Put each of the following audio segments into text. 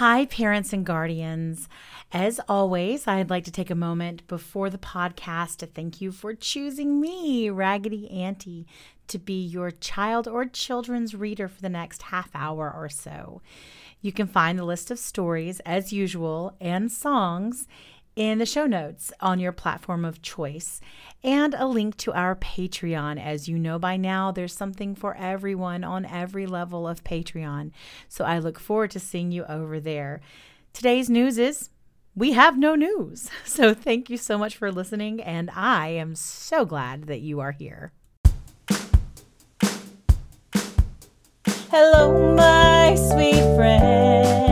Hi, parents and guardians. As always, I'd like to take a moment before the podcast to thank you for choosing me, Raggedy Auntie, to be your child or children's reader for the next half hour or so. You can find the list of stories, as usual, and songs in the show notes on your platform of choice and a link to our Patreon. As you know by now, there's something for everyone on every level of Patreon. So I look forward to seeing you over there. Today's news is we have no news. So thank you so much for listening, and I am so glad that you are here. Hello, my sweet friends.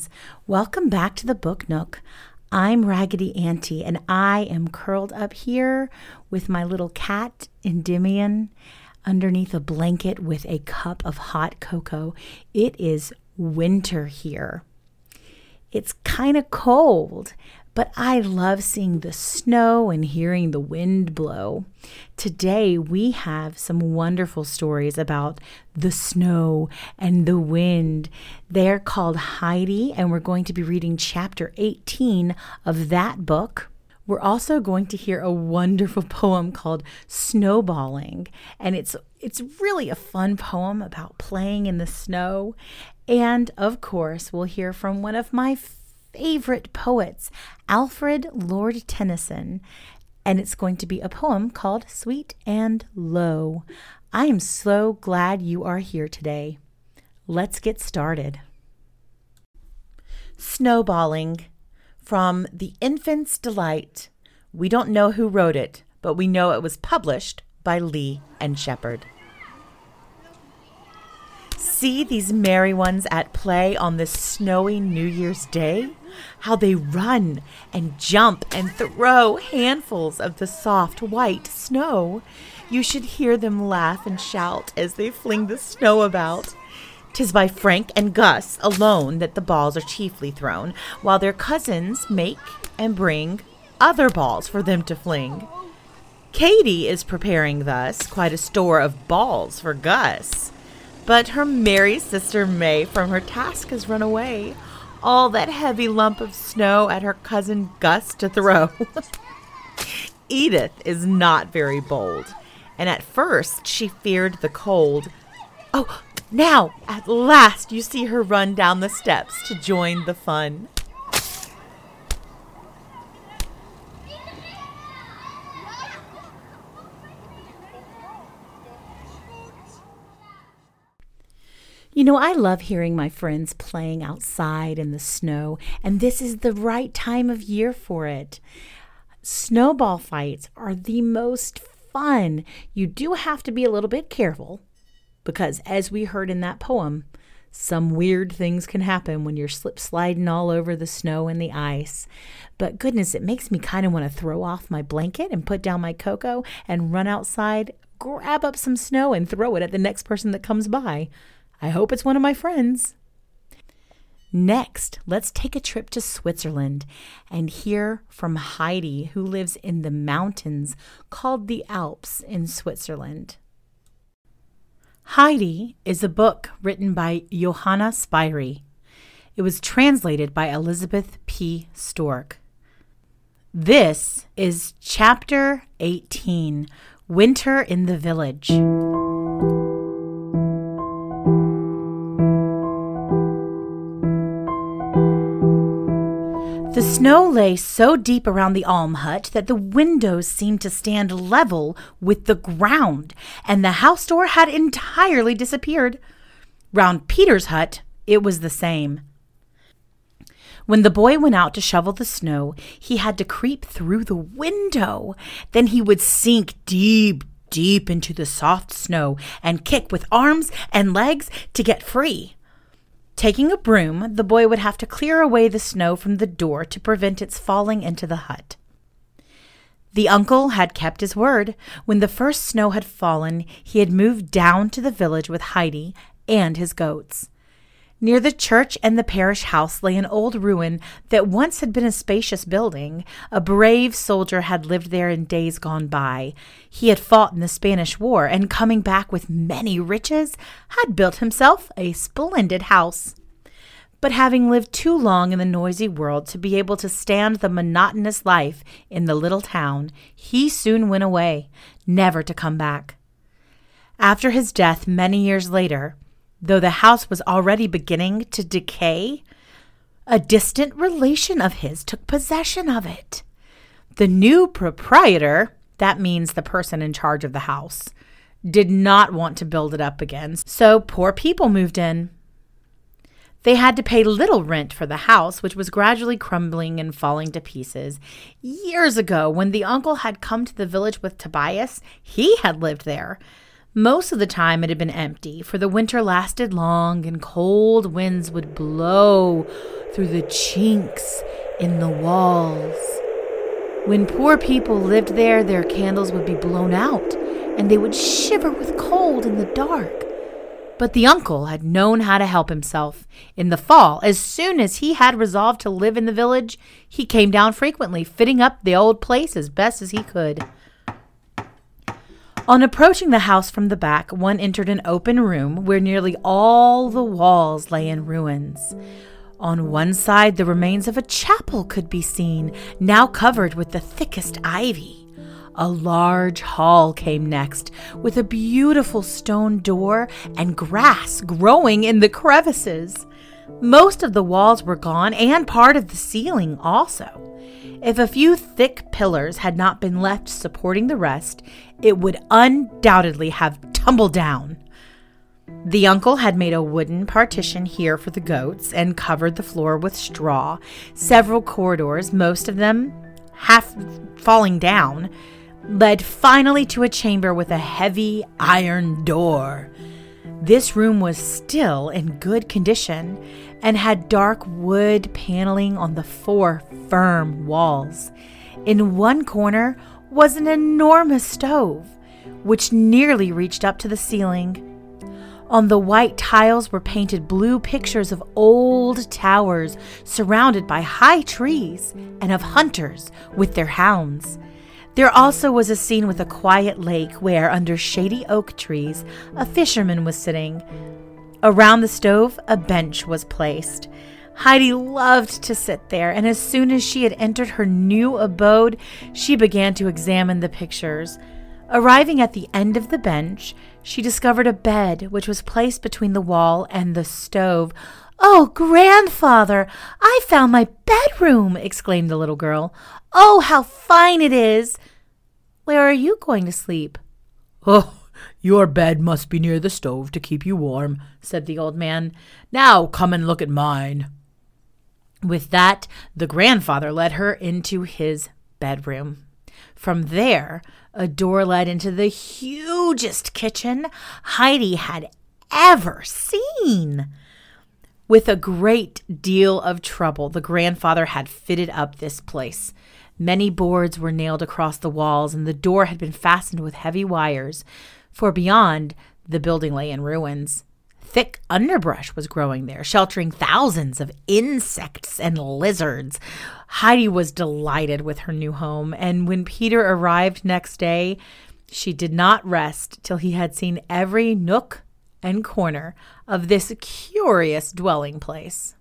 Friends. Welcome back to the Book Nook. I'm Raggedy Auntie, and I am curled up here with my little cat, Endymion, underneath a blanket with a cup of hot cocoa. It is winter here. It's kind of cold, but I love seeing the snow and hearing the wind blow. Today, we have some wonderful stories about the snow and the wind. They're called Heidi, and we're going to be reading chapter 18 of that book. We're also going to hear a wonderful poem called Snowballing, and it's it's really a fun poem about playing in the snow. And of course, we'll hear from one of my favorite poets, Alfred Lord Tennyson, and it's going to be a poem called Sweet and Low. I am so glad you are here today. Let's get started. Snowballing from The Infant's Delight. We don't know who wrote it, but we know it was published by Lee and Shepard. See these merry ones at play on this snowy New Year's Day? How they run and jump and throw handfuls of the soft white snow. You should hear them laugh and shout as they fling the snow about. Tis by Frank and Gus alone that the balls are chiefly thrown, while their cousins make and bring other balls for them to fling. Katy is preparing thus quite a store of balls for Gus. But her merry sister May from her task has run away, all that heavy lump of snow at her cousin Gus to throw. Edith is not very bold, and at first she feared the cold. Oh, now, at last, you see her run down the steps to join the fun. You know, I love hearing my friends playing outside in the snow, and this is the right time of year for it. Snowball fights are the most fun. You do have to be a little bit careful because, as we heard in that poem, some weird things can happen when you're slip sliding all over the snow and the ice. But goodness, it makes me kind of want to throw off my blanket and put down my cocoa and run outside, grab up some snow, and throw it at the next person that comes by. I hope it's one of my friends. Next, let's take a trip to Switzerland and hear from Heidi, who lives in the mountains called the Alps in Switzerland. Heidi is a book written by Johanna Spyri. It was translated by Elizabeth P. Stork. This is Chapter 18 Winter in the Village. Snow lay so deep around the alm hut that the windows seemed to stand level with the ground, and the house door had entirely disappeared. Round Peter's hut, it was the same. When the boy went out to shovel the snow, he had to creep through the window. Then he would sink deep, deep into the soft snow and kick with arms and legs to get free. Taking a broom, the boy would have to clear away the snow from the door to prevent its falling into the hut. The uncle had kept his word. When the first snow had fallen, he had moved down to the village with Heidi and his goats. Near the church and the parish house lay an old ruin that once had been a spacious building. A brave soldier had lived there in days gone by. He had fought in the Spanish War and, coming back with many riches, had built himself a splendid house. But having lived too long in the noisy world to be able to stand the monotonous life in the little town, he soon went away, never to come back. After his death, many years later, Though the house was already beginning to decay, a distant relation of his took possession of it. The new proprietor, that means the person in charge of the house, did not want to build it up again, so poor people moved in. They had to pay little rent for the house, which was gradually crumbling and falling to pieces. Years ago, when the uncle had come to the village with Tobias, he had lived there. Most of the time it had been empty, for the winter lasted long and cold winds would blow through the chinks in the walls. When poor people lived there, their candles would be blown out and they would shiver with cold in the dark. But the uncle had known how to help himself. In the fall, as soon as he had resolved to live in the village, he came down frequently, fitting up the old place as best as he could. On approaching the house from the back, one entered an open room where nearly all the walls lay in ruins. On one side, the remains of a chapel could be seen, now covered with the thickest ivy. A large hall came next, with a beautiful stone door and grass growing in the crevices. Most of the walls were gone, and part of the ceiling also. If a few thick pillars had not been left supporting the rest, it would undoubtedly have tumbled down. The uncle had made a wooden partition here for the goats and covered the floor with straw. Several corridors, most of them half falling down, led finally to a chamber with a heavy iron door. This room was still in good condition and had dark wood paneling on the four firm walls. In one corner was an enormous stove, which nearly reached up to the ceiling. On the white tiles were painted blue pictures of old towers surrounded by high trees and of hunters with their hounds. There also was a scene with a quiet lake where, under shady oak trees, a fisherman was sitting. Around the stove, a bench was placed. Heidi loved to sit there, and as soon as she had entered her new abode, she began to examine the pictures. Arriving at the end of the bench, she discovered a bed which was placed between the wall and the stove. Oh, grandfather, I found my bedroom! exclaimed the little girl. Oh, how fine it is! Where are you going to sleep? Oh, your bed must be near the stove to keep you warm, said the old man. Now come and look at mine. With that, the grandfather led her into his bedroom. From there, a door led into the hugest kitchen Heidi had ever seen. With a great deal of trouble, the grandfather had fitted up this place. Many boards were nailed across the walls, and the door had been fastened with heavy wires for beyond the building lay in ruins. Thick underbrush was growing there, sheltering thousands of insects and lizards. Heidi was delighted with her new home, and when Peter arrived next day, she did not rest till he had seen every nook and corner of this curious dwelling place.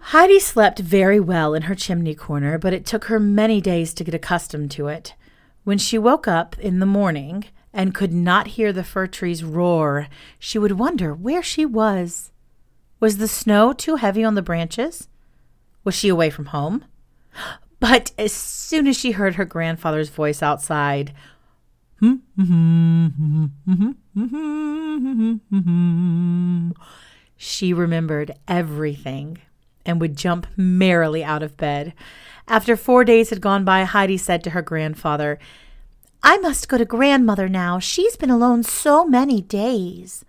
Heidi slept very well in her chimney corner, but it took her many days to get accustomed to it. When she woke up in the morning and could not hear the fir trees roar, she would wonder where she was. Was the snow too heavy on the branches? Was she away from home? But as soon as she heard her grandfather's voice outside, she remembered everything and would jump merrily out of bed. After four days had gone by, Heidi said to her grandfather, I must go to grandmother now. She's been alone so many days.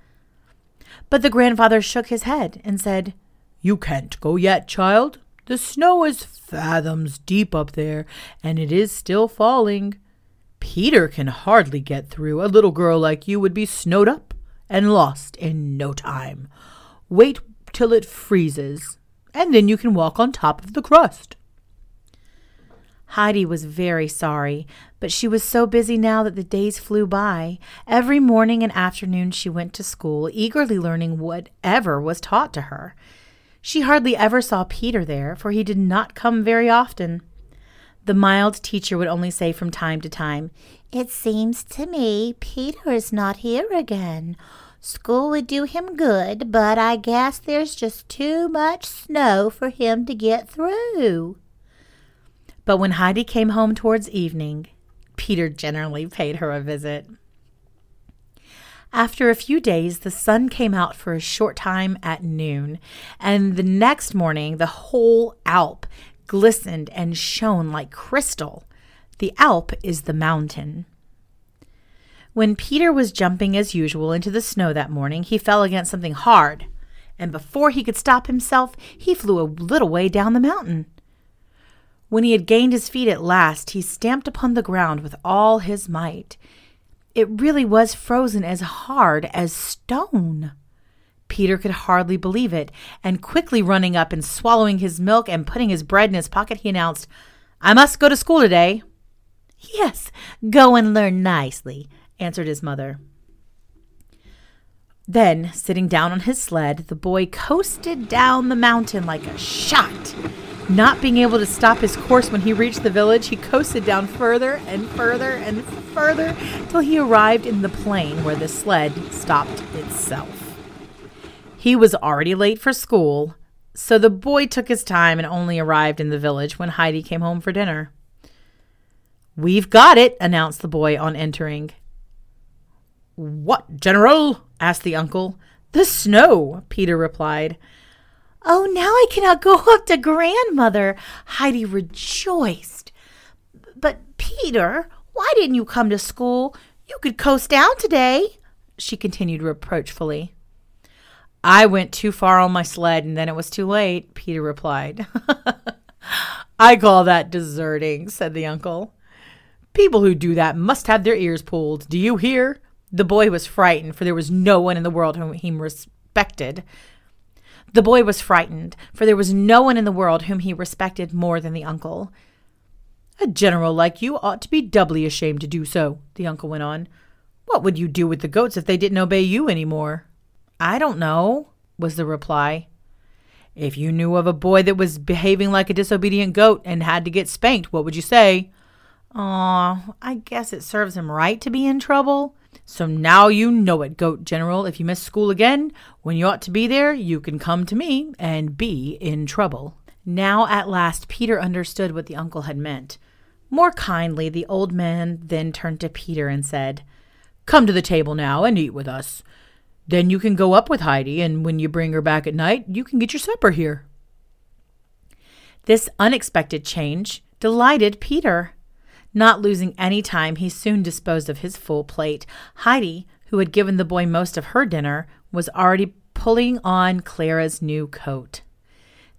But the grandfather shook his head and said, You can't go yet, child. The snow is fathoms deep up there, and it is still falling. Peter can hardly get through. A little girl like you would be snowed up and lost in no time. Wait till it freezes, and then you can walk on top of the crust. Heidi was very sorry, but she was so busy now that the days flew by. Every morning and afternoon she went to school, eagerly learning whatever was taught to her. She hardly ever saw Peter there, for he did not come very often. The mild teacher would only say from time to time, It seems to me Peter is not here again. School would do him good, but I guess there's just too much snow for him to get through. But when Heidi came home towards evening, Peter generally paid her a visit. After a few days, the sun came out for a short time at noon, and the next morning, the whole Alp glistened and shone like crystal. The Alp is the mountain. When Peter was jumping as usual into the snow that morning, he fell against something hard, and before he could stop himself, he flew a little way down the mountain. When he had gained his feet at last, he stamped upon the ground with all his might. It really was frozen as hard as stone. Peter could hardly believe it, and quickly running up and swallowing his milk and putting his bread in his pocket, he announced, I must go to school today. Yes, go and learn nicely, answered his mother. Then, sitting down on his sled, the boy coasted down the mountain like a shot. Not being able to stop his course when he reached the village, he coasted down further and further and further till he arrived in the plain where the sled stopped itself. He was already late for school, so the boy took his time and only arrived in the village when Heidi came home for dinner. We've got it, announced the boy on entering. What, General? asked the uncle. The snow, Peter replied. Oh, now I cannot go up to grandmother. Heidi rejoiced. But, Peter, why didn't you come to school? You could coast down today, she continued reproachfully. I went too far on my sled and then it was too late, Peter replied. I call that deserting, said the uncle. People who do that must have their ears pulled. Do you hear? The boy was frightened, for there was no one in the world whom he respected the boy was frightened, for there was no one in the world whom he respected more than the uncle. A general like you ought to be doubly ashamed to do so, the uncle went on. What would you do with the goats if they didn't obey you any more? I don't know, was the reply. If you knew of a boy that was behaving like a disobedient goat and had to get spanked, what would you say? Aw, I guess it serves him right to be in trouble. So now you know it, Goat General. If you miss school again, when you ought to be there, you can come to me and be in trouble. Now at last Peter understood what the uncle had meant. More kindly, the old man then turned to Peter and said, Come to the table now and eat with us. Then you can go up with Heidi, and when you bring her back at night, you can get your supper here. This unexpected change delighted Peter. Not losing any time, he soon disposed of his full plate. Heidi, who had given the boy most of her dinner, was already pulling on Clara's new coat.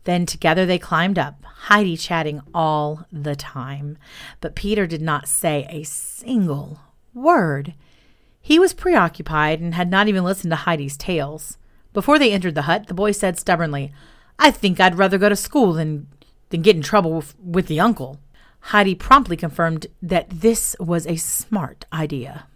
Then together they climbed up, Heidi chatting all the time. But Peter did not say a single word. He was preoccupied and had not even listened to Heidi's tales. Before they entered the hut, the boy said stubbornly, I think I'd rather go to school than, than get in trouble with, with the uncle. Heidi promptly confirmed that this was a smart idea.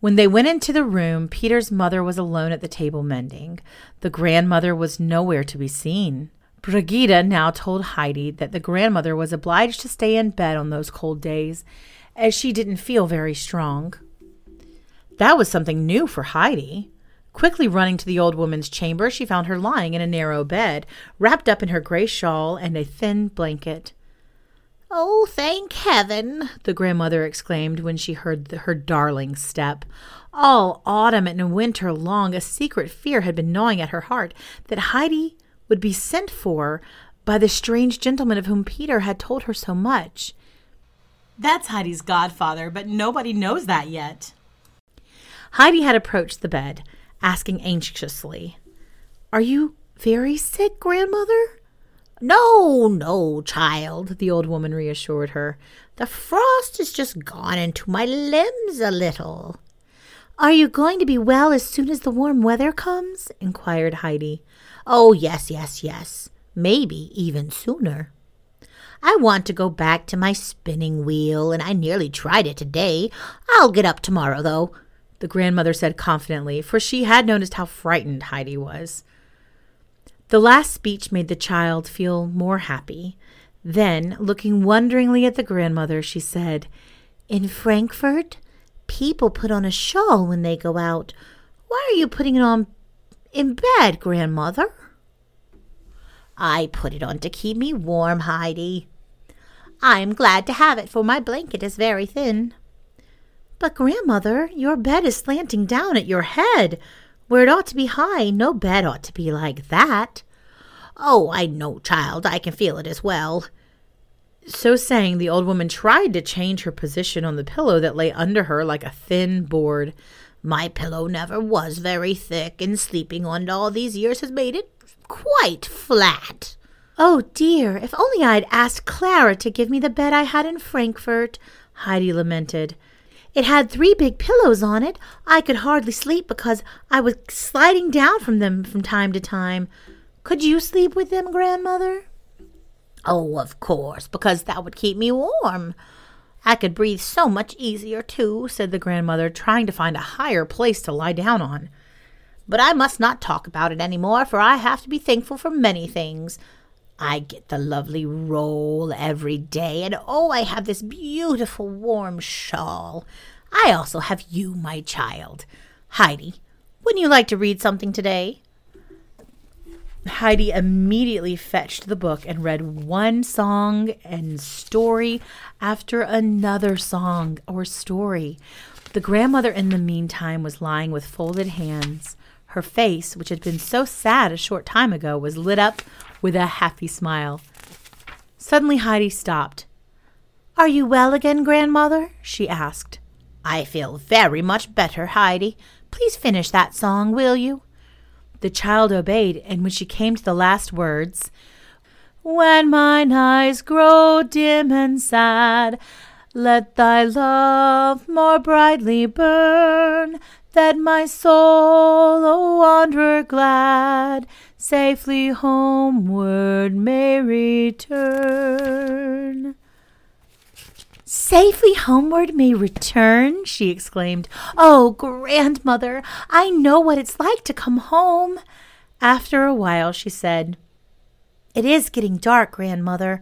When they went into the room, Peter's mother was alone at the table mending. The grandmother was nowhere to be seen. Brigida now told Heidi that the grandmother was obliged to stay in bed on those cold days, as she didn't feel very strong. That was something new for Heidi. Quickly running to the old woman's chamber, she found her lying in a narrow bed, wrapped up in her gray shawl and a thin blanket. Oh, thank heaven, the grandmother exclaimed when she heard the, her darling's step. All autumn and winter long, a secret fear had been gnawing at her heart that Heidi would be sent for by the strange gentleman of whom Peter had told her so much. That's Heidi's godfather, but nobody knows that yet. Heidi had approached the bed, asking anxiously, Are you very sick, grandmother? No, no, child, the old woman reassured her. The frost has just gone into my limbs a little. Are you going to be well as soon as the warm weather comes? inquired Heidi. Oh, yes, yes, yes. Maybe even sooner. I want to go back to my spinning wheel, and I nearly tried it today. I'll get up tomorrow, though, the grandmother said confidently, for she had noticed how frightened Heidi was. The last speech made the child feel more happy. Then, looking wonderingly at the grandmother, she said, In Frankfurt, people put on a shawl when they go out. Why are you putting it on in bed, grandmother? I put it on to keep me warm, Heidi. I am glad to have it, for my blanket is very thin. But, grandmother, your bed is slanting down at your head. Where it ought to be high, no bed ought to be like that. Oh, I know, child, I can feel it as well. So saying, the old woman tried to change her position on the pillow that lay under her like a thin board. My pillow never was very thick, and sleeping on it all these years has made it quite flat. Oh dear, if only I'd asked Clara to give me the bed I had in Frankfurt, Heidi lamented. It had three big pillows on it. I could hardly sleep because I was sliding down from them from time to time. Could you sleep with them, grandmother? Oh, of course, because that would keep me warm. I could breathe so much easier, too, said the grandmother, trying to find a higher place to lie down on. But I must not talk about it any more, for I have to be thankful for many things. I get the lovely roll every day, and oh, I have this beautiful warm shawl. I also have you, my child. Heidi, wouldn't you like to read something today? Heidi immediately fetched the book and read one song and story after another song or story. The grandmother, in the meantime, was lying with folded hands. Her face, which had been so sad a short time ago, was lit up with a happy smile. Suddenly Heidi stopped. Are you well again, grandmother? she asked. I feel very much better, Heidi. Please finish that song, will you? The child obeyed, and when she came to the last words, When mine eyes grow dim and sad, let thy love more brightly burn, that my soul, O wanderer glad, safely homeward may return. Safely homeward may return, she exclaimed. Oh, grandmother, I know what it's like to come home. After a while, she said, It is getting dark, grandmother.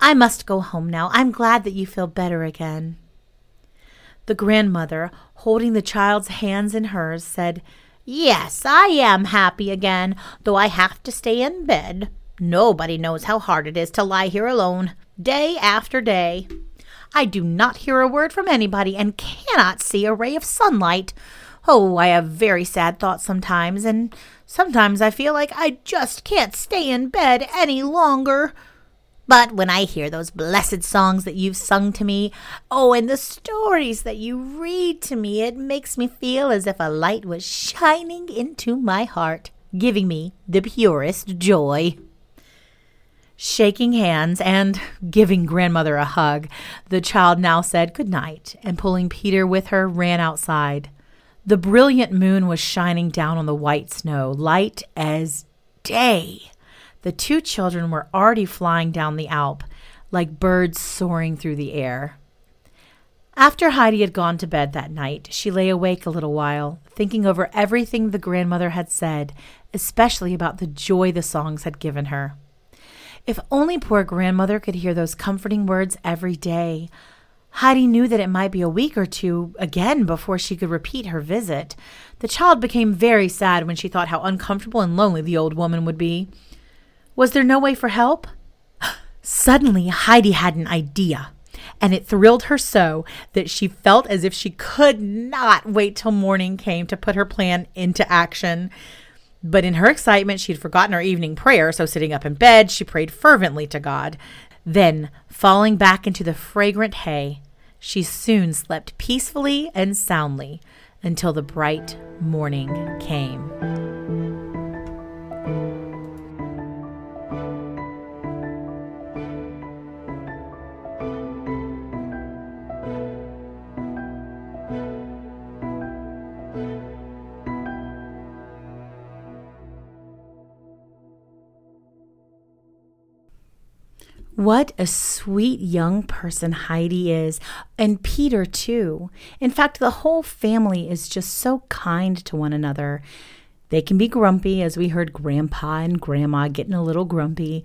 I must go home now. I'm glad that you feel better again. The grandmother, holding the child's hands in hers, said, Yes, I am happy again, though I have to stay in bed. Nobody knows how hard it is to lie here alone, day after day. I do not hear a word from anybody and cannot see a ray of sunlight. Oh, I have very sad thoughts sometimes, and sometimes I feel like I just can't stay in bed any longer. But when I hear those blessed songs that you've sung to me, oh, and the stories that you read to me, it makes me feel as if a light was shining into my heart, giving me the purest joy. Shaking hands and giving grandmother a hug, the child now said good night and pulling Peter with her ran outside. The brilliant moon was shining down on the white snow, light as day. The two children were already flying down the Alp like birds soaring through the air. After Heidi had gone to bed that night, she lay awake a little while, thinking over everything the grandmother had said, especially about the joy the songs had given her. If only poor grandmother could hear those comforting words every day. Heidi knew that it might be a week or two again before she could repeat her visit. The child became very sad when she thought how uncomfortable and lonely the old woman would be. Was there no way for help? Suddenly, Heidi had an idea, and it thrilled her so that she felt as if she could not wait till morning came to put her plan into action. But in her excitement, she had forgotten her evening prayer, so sitting up in bed, she prayed fervently to God. Then, falling back into the fragrant hay, she soon slept peacefully and soundly until the bright morning came. What a sweet young person Heidi is, and Peter too. In fact, the whole family is just so kind to one another. They can be grumpy, as we heard Grandpa and Grandma getting a little grumpy,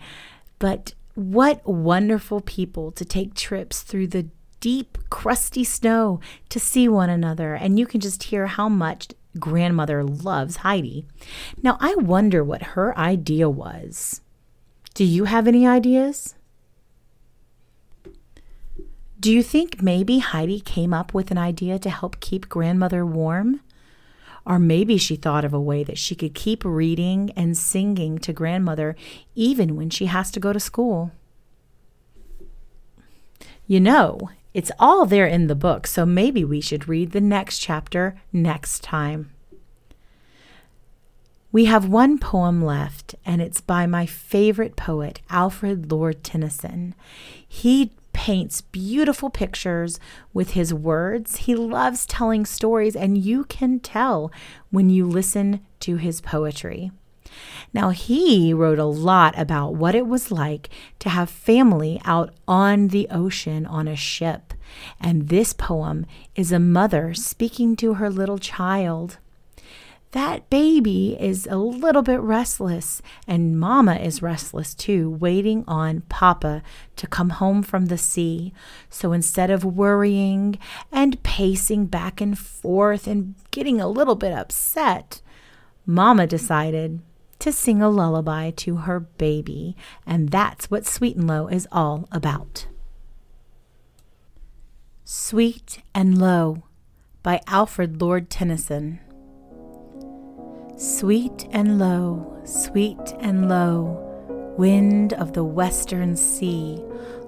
but what wonderful people to take trips through the deep, crusty snow to see one another. And you can just hear how much grandmother loves Heidi. Now, I wonder what her idea was. Do you have any ideas? Do you think maybe Heidi came up with an idea to help keep grandmother warm? Or maybe she thought of a way that she could keep reading and singing to grandmother even when she has to go to school. You know, it's all there in the book, so maybe we should read the next chapter next time. We have one poem left, and it's by my favorite poet, Alfred Lord Tennyson. He paints beautiful pictures with his words. He loves telling stories, and you can tell when you listen to his poetry. Now, he wrote a lot about what it was like to have family out on the ocean on a ship. And this poem is a mother speaking to her little child that baby is a little bit restless, and Mama is restless too, waiting on Papa to come home from the sea. So instead of worrying and pacing back and forth and getting a little bit upset, Mama decided to sing a lullaby to her baby, and that's what Sweet and Low is all about. Sweet and Low by Alfred Lord Tennyson. Sweet and low, sweet and low, wind of the western sea,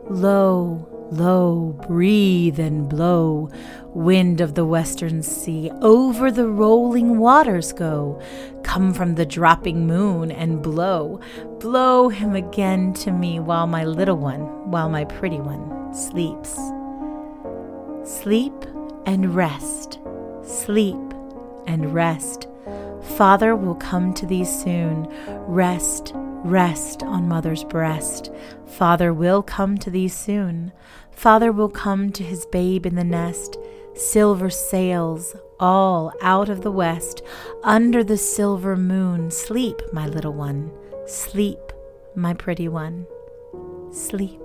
low, low, breathe and blow, wind of the western sea, over the rolling waters go, come from the dropping moon and blow, blow him again to me while my little one, while my pretty one sleeps. Sleep and rest, sleep and rest Father will come to thee soon. Rest, rest on mother's breast. Father will come to thee soon. Father will come to his babe in the nest. Silver sails all out of the west. Under the silver moon, sleep, my little one. Sleep, my pretty one. Sleep.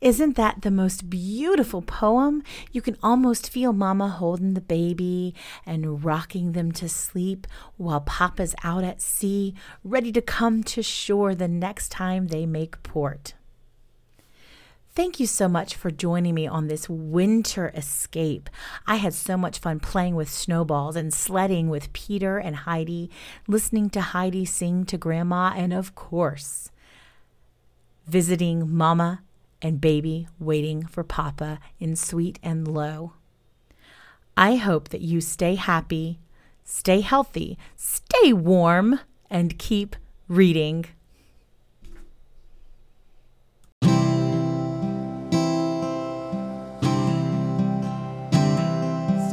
Isn't that the most beautiful poem? You can almost feel Mama holding the baby and rocking them to sleep while Papa's out at sea, ready to come to shore the next time they make port. Thank you so much for joining me on this winter escape. I had so much fun playing with snowballs and sledding with Peter and Heidi, listening to Heidi sing to Grandma, and of course, visiting Mama and baby waiting for Papa in sweet and low. I hope that you stay happy, stay healthy, stay warm, and keep reading.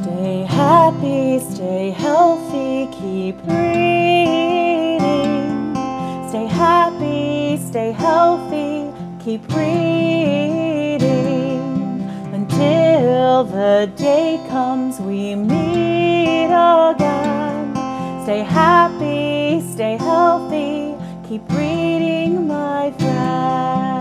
Stay happy, stay healthy, keep reading. Stay happy, stay healthy keep reading until the day comes we meet again. Stay happy, stay healthy, keep reading, my friend.